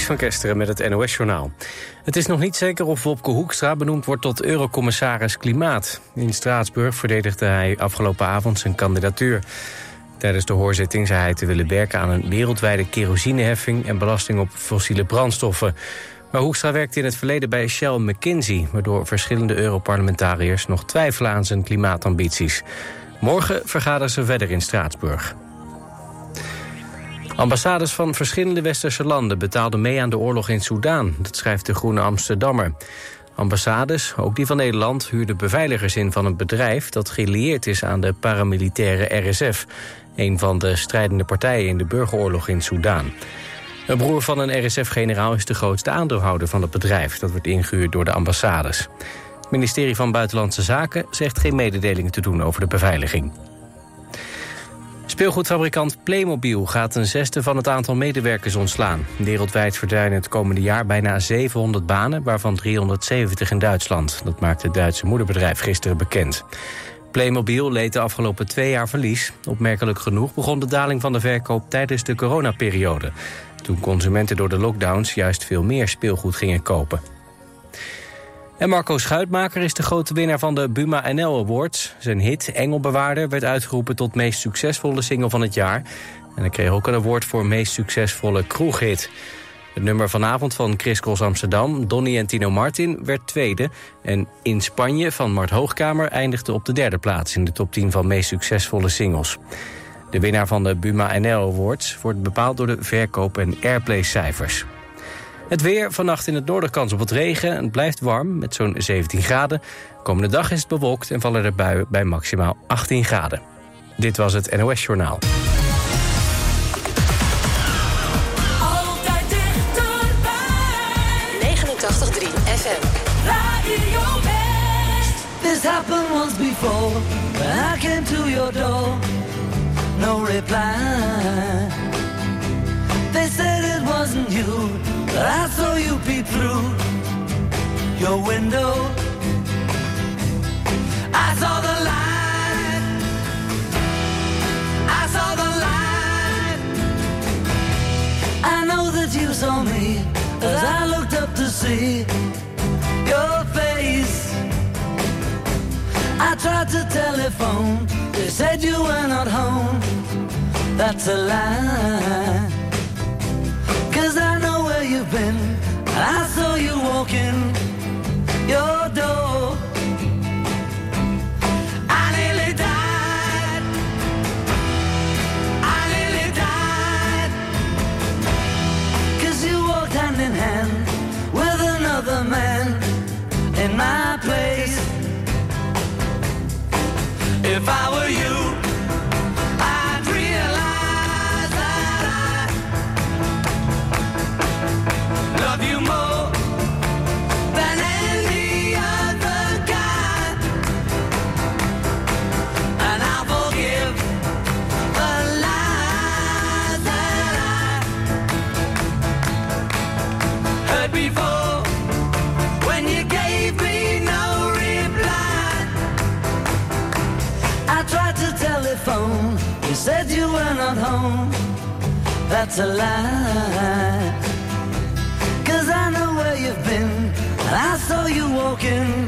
Van Kesteren met het NOS-journaal. Het is nog niet zeker of Wopke Hoekstra benoemd wordt tot eurocommissaris Klimaat. In Straatsburg verdedigde hij afgelopen avond zijn kandidatuur. Tijdens de hoorzitting zei hij te willen werken aan een wereldwijde kerosineheffing... en belasting op fossiele brandstoffen. Maar Hoekstra werkte in het verleden bij Shell McKinsey... waardoor verschillende Europarlementariërs nog twijfelen aan zijn klimaatambities. Morgen vergaderen ze verder in Straatsburg. Ambassades van verschillende westerse landen betaalden mee aan de oorlog in Soedan. Dat schrijft de Groene Amsterdammer. Ambassades, ook die van Nederland, huurden beveiligers in van een bedrijf... dat gelieerd is aan de paramilitaire RSF... een van de strijdende partijen in de burgeroorlog in Soedan. Een broer van een RSF-generaal is de grootste aandeelhouder van het bedrijf... dat wordt ingehuurd door de ambassades. Het ministerie van Buitenlandse Zaken zegt geen mededelingen te doen over de beveiliging. Speelgoedfabrikant Playmobil gaat een zesde van het aantal medewerkers ontslaan. Wereldwijd verdwijnen het komende jaar bijna 700 banen, waarvan 370 in Duitsland. Dat maakte het Duitse moederbedrijf gisteren bekend. Playmobil leed de afgelopen twee jaar verlies. Opmerkelijk genoeg begon de daling van de verkoop tijdens de coronaperiode. Toen consumenten door de lockdowns juist veel meer speelgoed gingen kopen. En Marco Schuitmaker is de grote winnaar van de Buma NL Awards. Zijn hit Engelbewaarder werd uitgeroepen tot meest succesvolle single van het jaar. En hij kreeg ook een award voor meest succesvolle kroeghit. Het nummer vanavond van Chris Cross Amsterdam, Donny en Tino Martin, werd tweede. En In Spanje van Mart Hoogkamer eindigde op de derde plaats... in de top 10 van meest succesvolle singles. De winnaar van de Buma NL Awards wordt bepaald door de verkoop- en airplay-cijfers. Het weer, vannacht in het noorden kans op wat regen. Het blijft warm met zo'n 17 graden. Komende dag is het bewolkt en vallen er buien bij maximaal 18 graden. Dit was het NOS Journaal. Altijd dichterbij. 89.3 FM. Radio West. This happened once before. When I came to your door, no reply. They said it wasn't you, I saw you peep through your window. I saw the light. I saw the light. I know that you saw me as I looked up to see your face. I tried to telephone, they said you were not home. That's a lie. Cause I where you've been. I saw you walking your door. I nearly died. I nearly died. Cause you walked hand in hand with another man in my place. If I were you, That's a lie. Cause I know where you've been, I saw you walking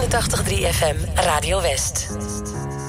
89.3 FM Radio West.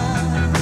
time.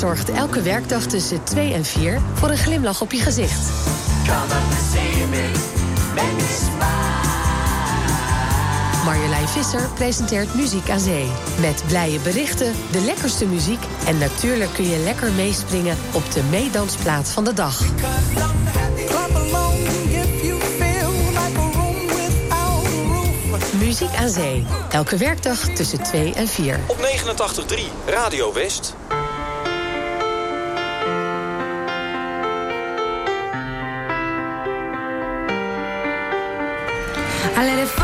zorgt elke werkdag tussen 2 en 4 voor een glimlach op je gezicht. Marjolein Visser presenteert Muziek aan Zee. Met blije berichten, de lekkerste muziek... en natuurlijk kun je lekker meespringen op de meedansplaats van de dag. Muziek aan Zee. Elke werkdag tussen 2 en 4. Op 89.3 Radio West. I let it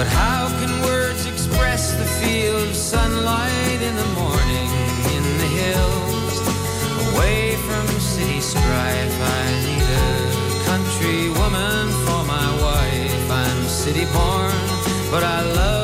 But how can words express the feel of sunlight in the morning in the hills? Away from city strife, I need a country woman for my wife. I'm city born, but I love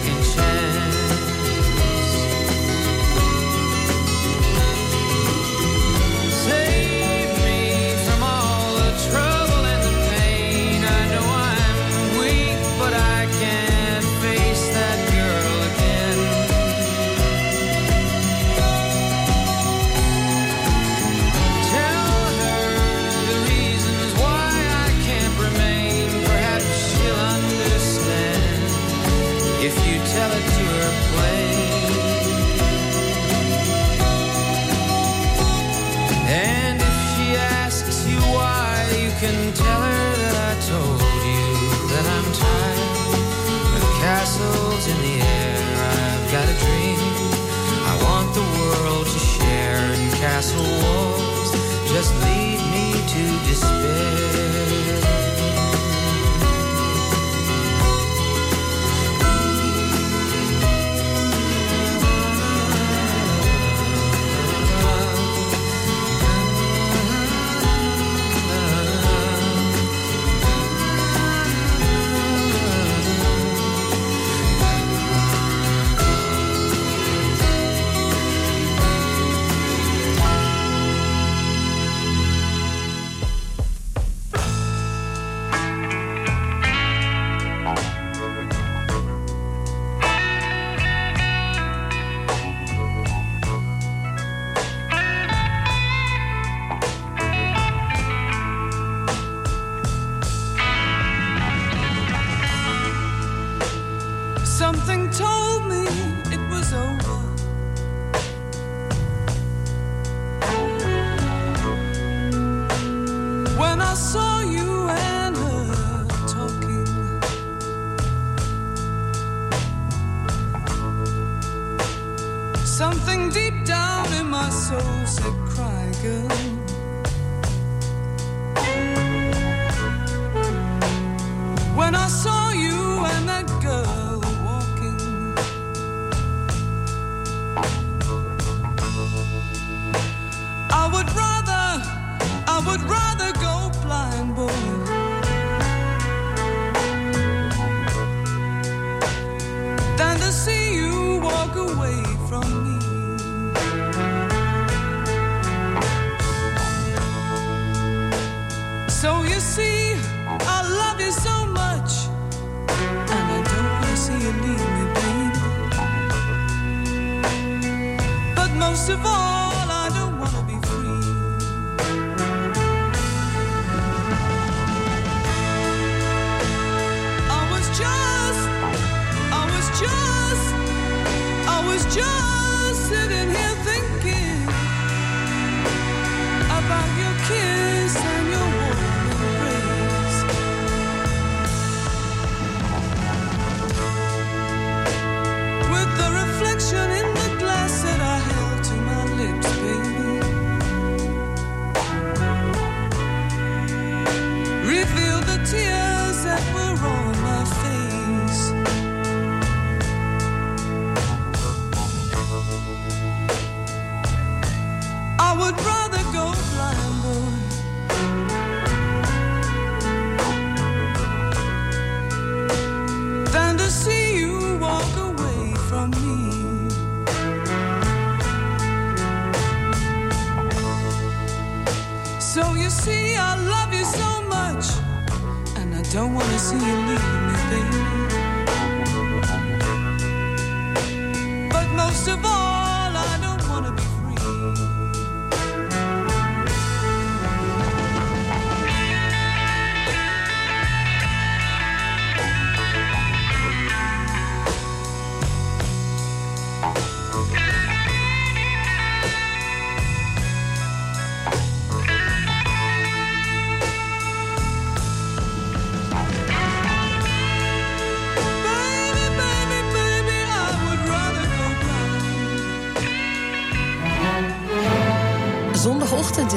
second chance. castle walls just lead me to despair.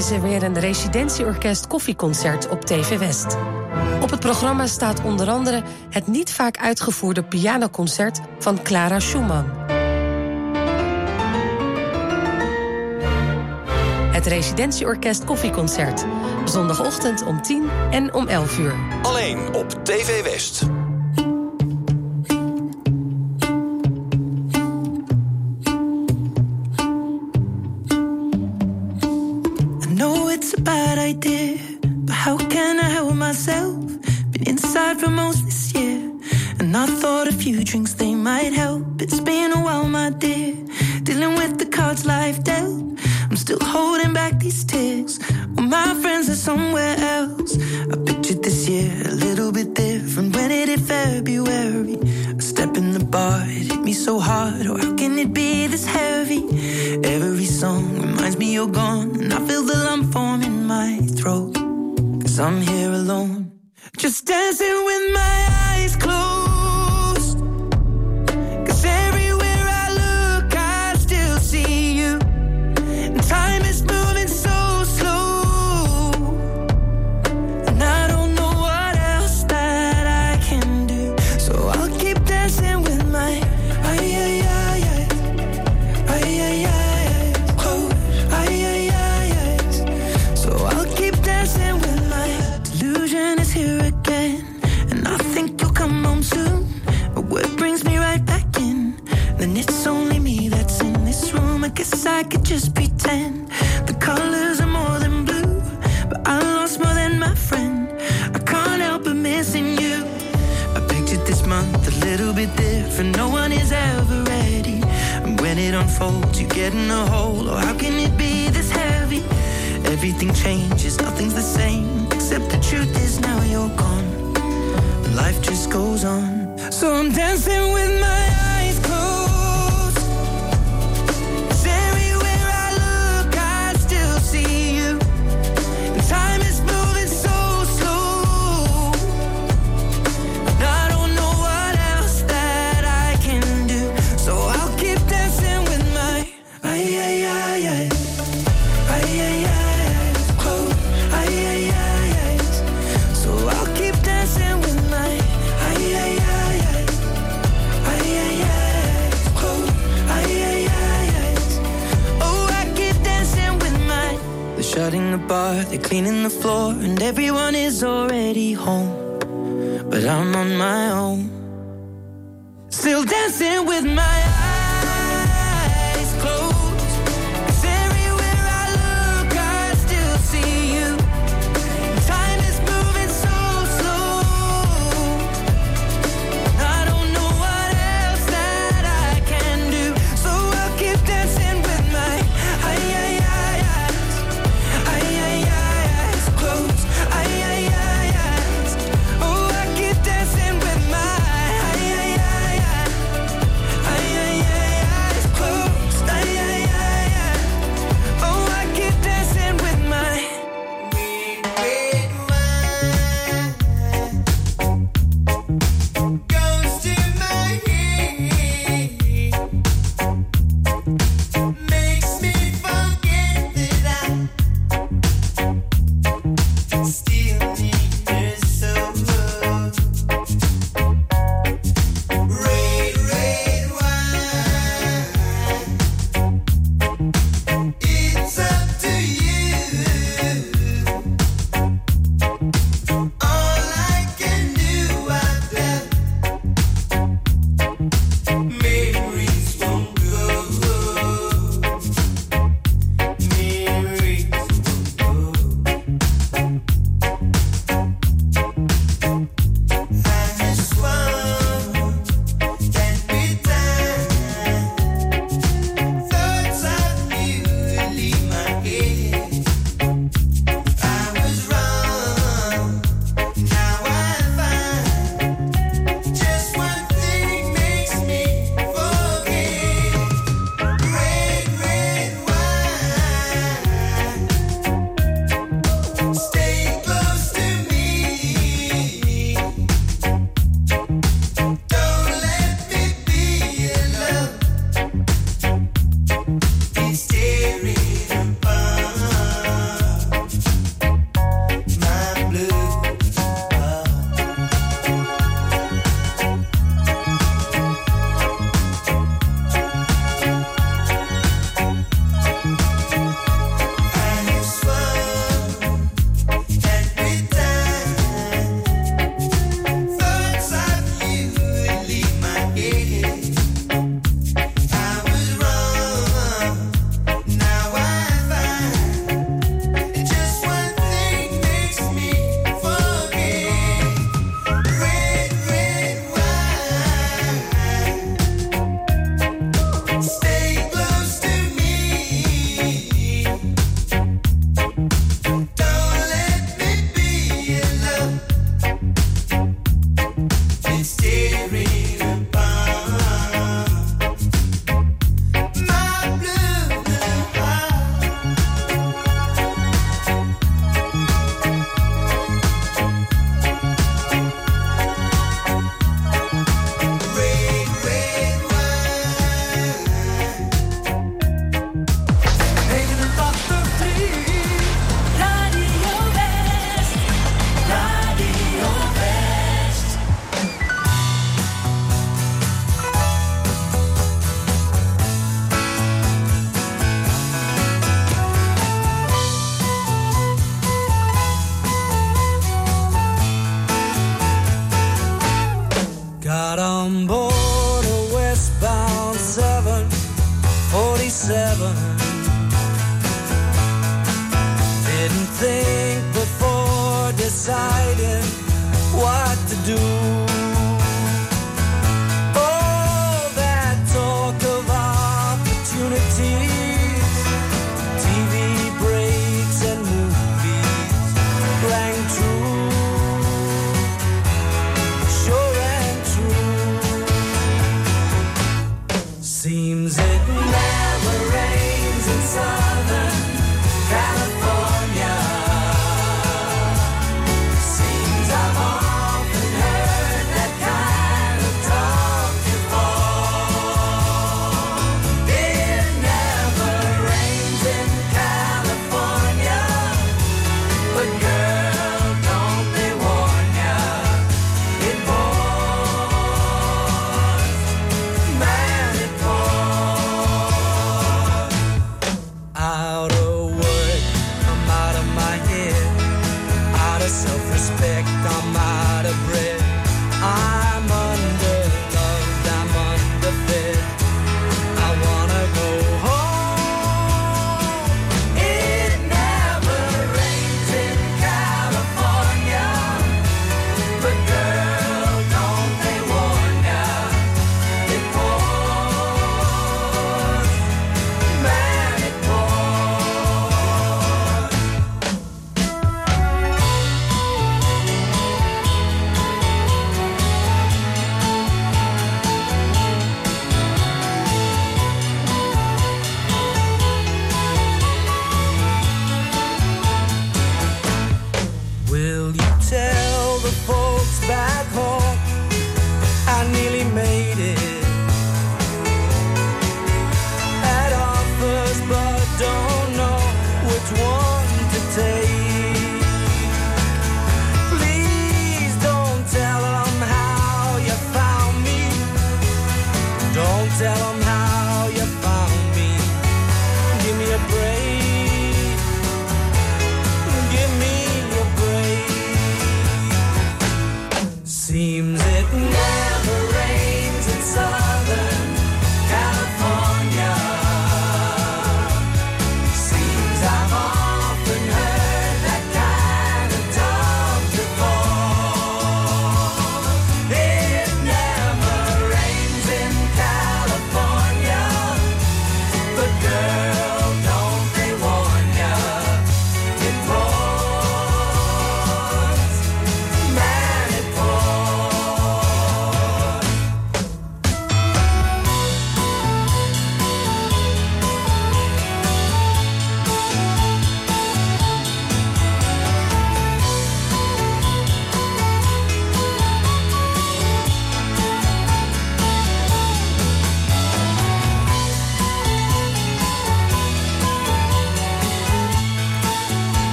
is er weer een residentieorkest koffieconcert op TV West. Op het programma staat onder andere het niet vaak uitgevoerde pianoconcert van Clara Schumann. Het Residentieorkest Koffieconcert. Zondagochtend om 10 en om 11 uur. Alleen op TV West.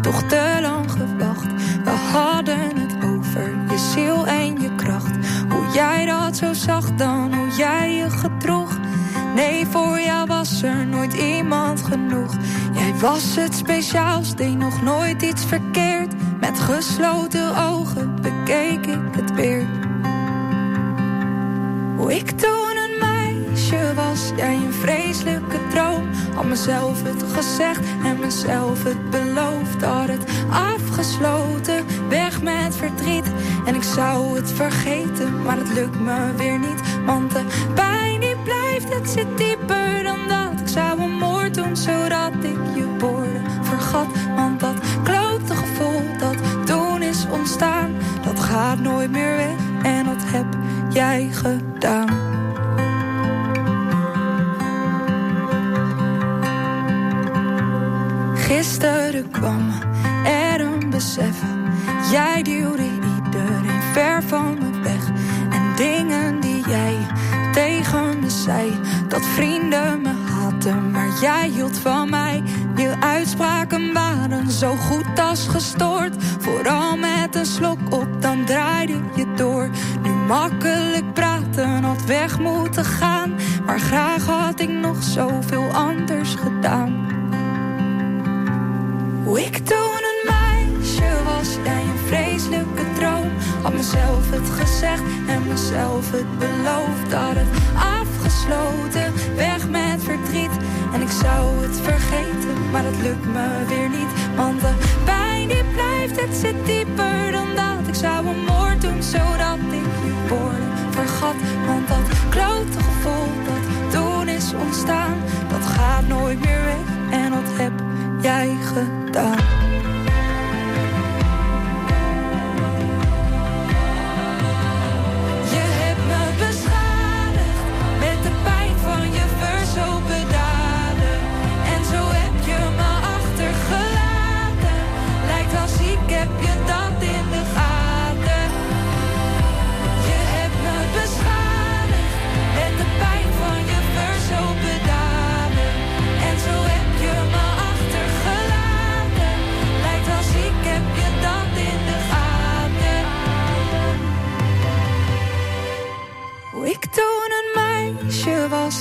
Toch te lang gewacht. We hadden het over je ziel en je kracht. Hoe jij dat zo zag dan, hoe jij je gedroeg. Nee, voor jou was er nooit iemand genoeg. Jij was het speciaals, deed nog nooit iets verkeerd. Met gesloten ogen bekeek ik het weer. Hoe ik toen een meisje was, jij een vreselijke droom. Had mezelf het gezegd en mezelf het beloofd. Had het afgesloten, weg met verdriet. En ik zou het vergeten, maar het lukt me weer niet. Want de pijn die blijft, het zit dieper dan dat. Ik zou een moord doen, zodat ik je woorden vergat. Want dat klote gevoel dat toen is ontstaan, dat gaat nooit meer weg. En dat heb jij gedaan. Makkelijk praten had weg moeten gaan. Maar graag had ik nog zoveel anders gedaan. Hoe ik toen een meisje was, jij een vreselijke droom. Had mezelf het gezegd en mezelf het beloofd. Had het afgesloten, weg met verdriet. En ik zou het vergeten, maar dat lukt me weer niet. Want de pijn die blijft, het zit dieper dan dat. Ik zou een moord doen, zodat ik je woorden vergat. Want dat klote gevoel dat toen is ontstaan, dat gaat nooit meer weg. En dat heb jij gedaan.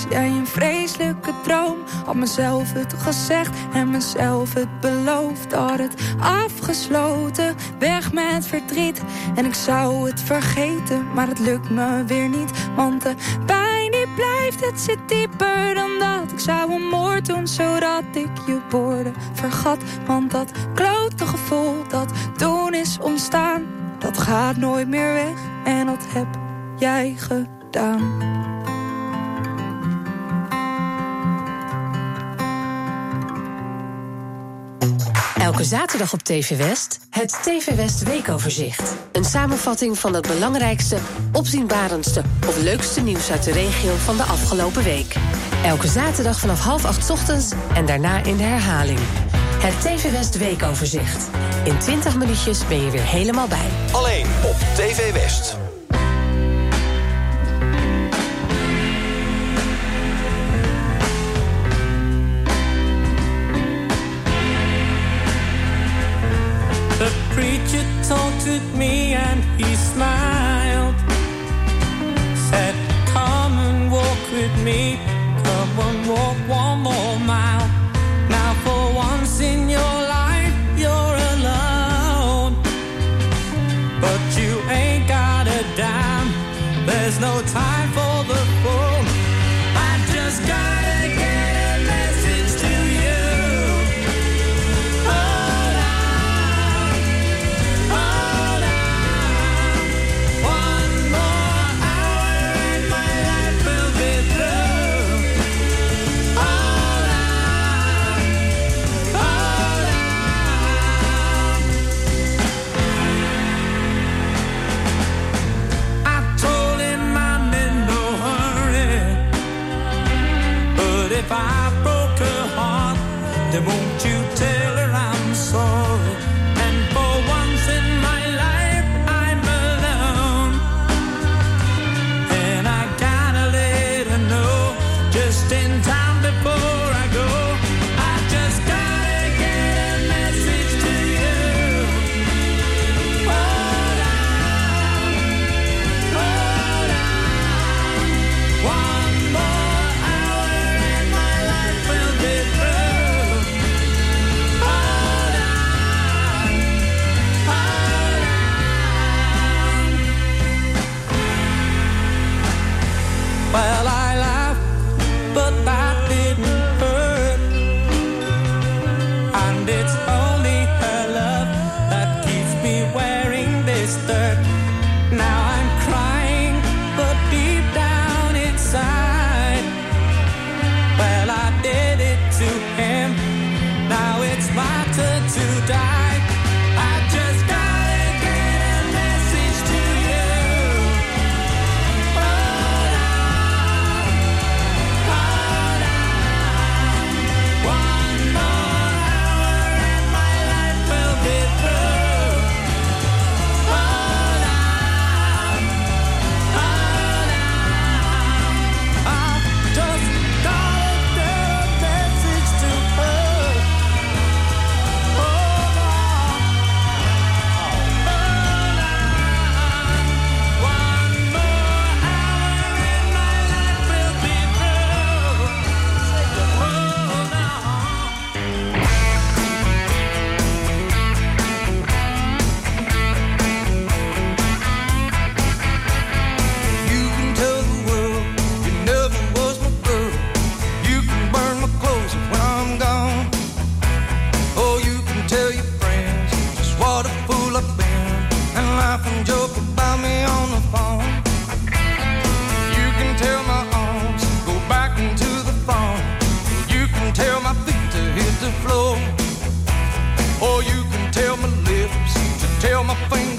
Jij een vreselijke droom. Had mezelf het gezegd en mezelf het beloofd. Had het afgesloten, weg met verdriet. En ik zou het vergeten, maar het lukt me weer niet. Want de pijn die blijft, het zit dieper dan dat. Ik zou een moord doen, zodat ik je woorden vergat. Want dat klote gevoel dat toen is ontstaan, dat gaat nooit meer weg. En dat heb jij gedaan. Elke zaterdag op TV West het TV West weekoverzicht. Een samenvatting van het belangrijkste, opzienbarendste of leukste nieuws uit de regio van de afgelopen week. Elke zaterdag vanaf half acht ochtends en daarna in de herhaling. Het TV West weekoverzicht. In 20 minuutjes ben je weer helemaal bij. Alleen op TV West. With me and he smiled. Said, Come and walk with me. Come and walk one more mile. Or you can tell my lips, to tell my fingers.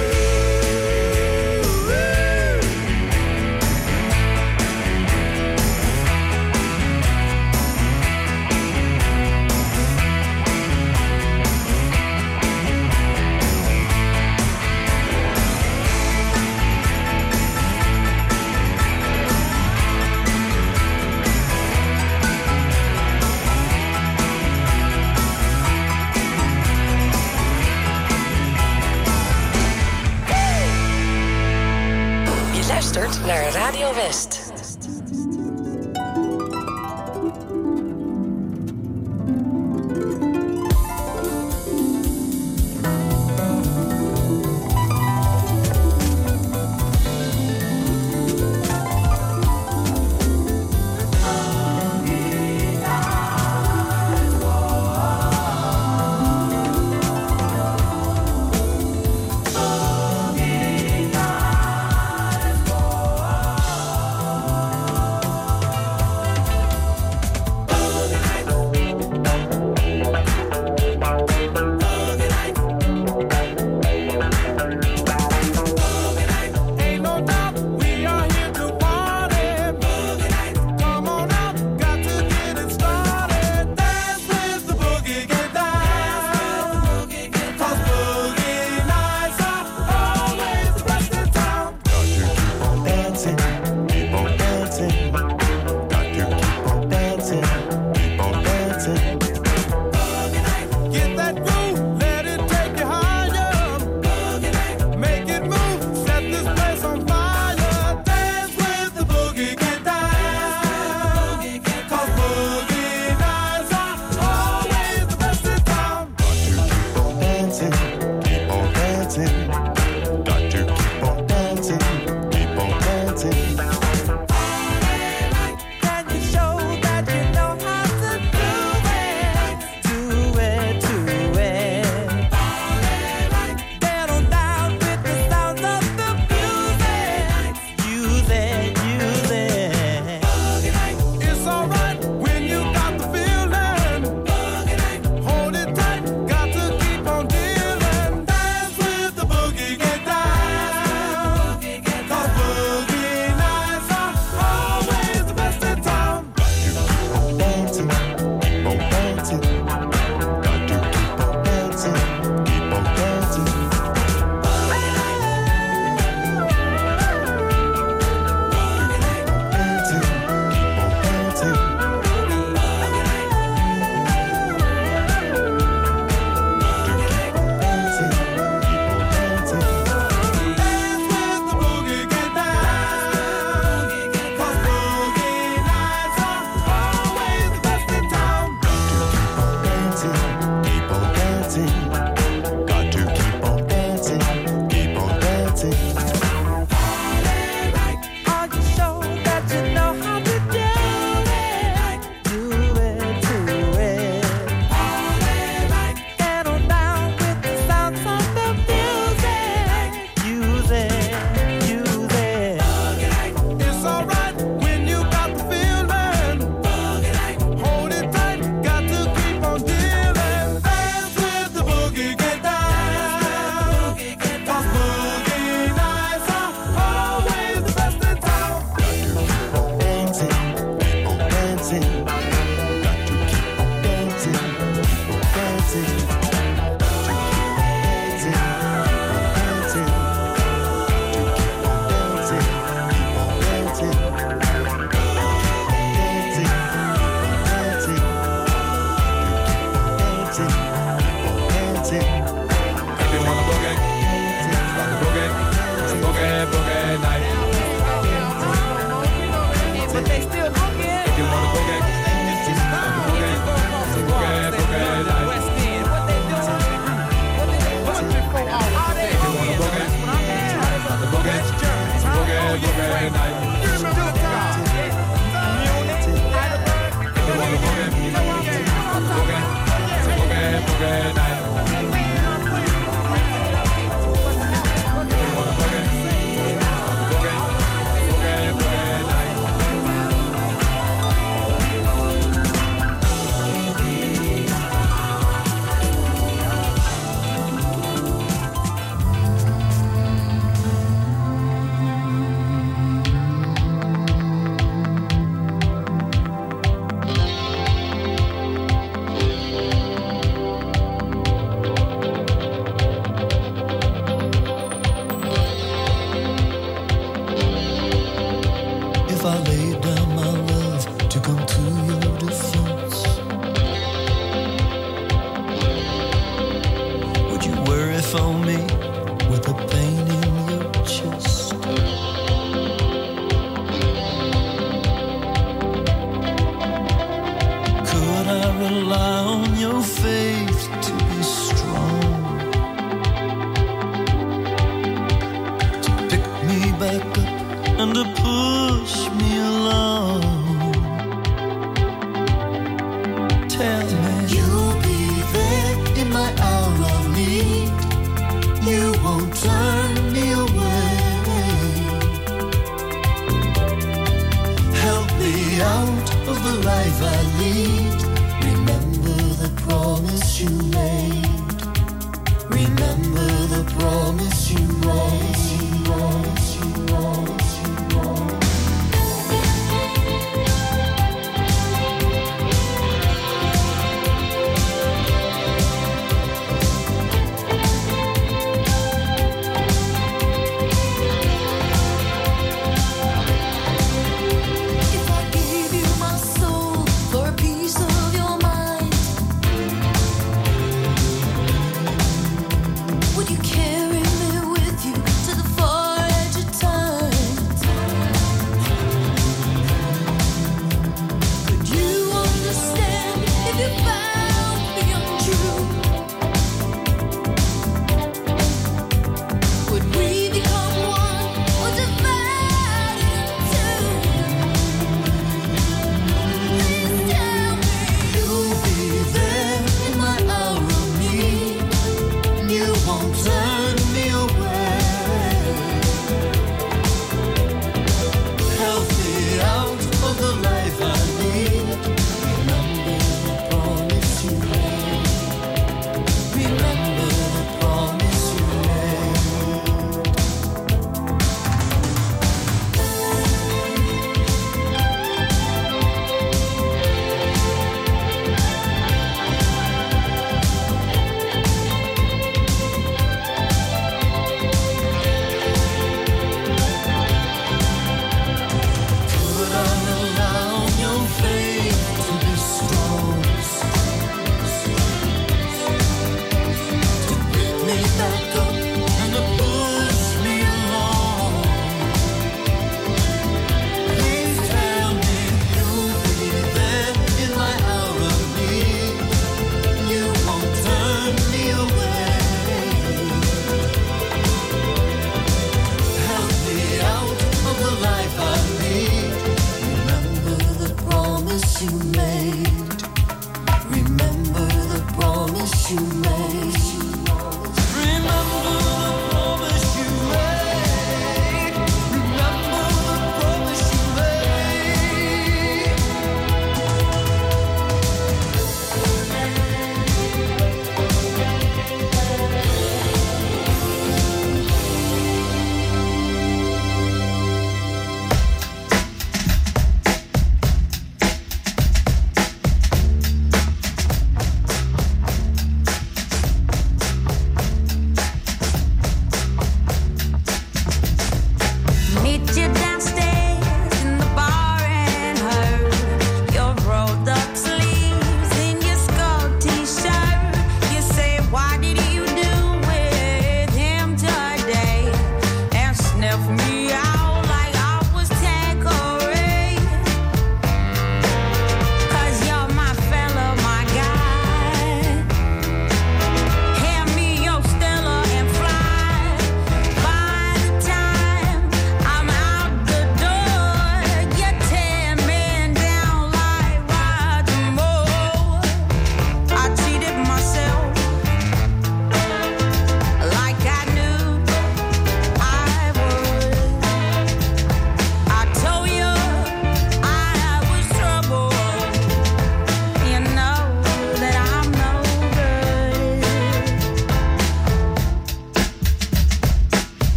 West.